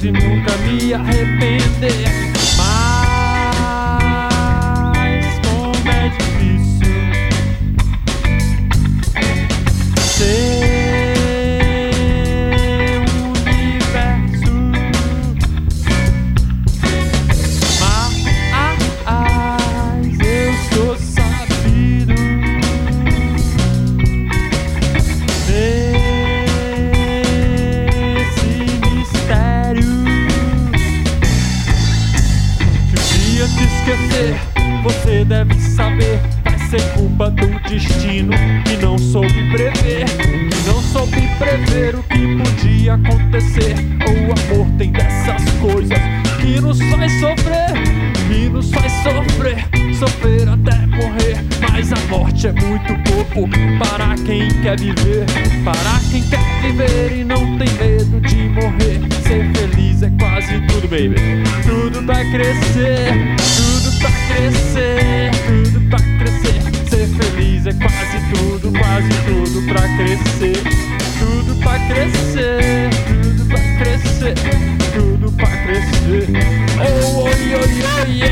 tuas ações e nunca me arrepender. Esquecer, você deve saber. Vai ser culpa do destino que não soube prever. Que não soube prever o que podia acontecer. O amor tem dessas coisas que nos faz sofrer. Que nos faz sofrer, sofrer até morrer. Mas a morte é muito pouco para quem quer viver. Para quem quer viver e não tem medo de morrer. Ser feliz é quase tudo, baby. Tudo pra crescer, crescer, tudo pra crescer. Ser feliz é quase tudo, quase tudo pra crescer. Tudo pra crescer, tudo pra crescer, tudo pra crescer. Oh, oh oh oi,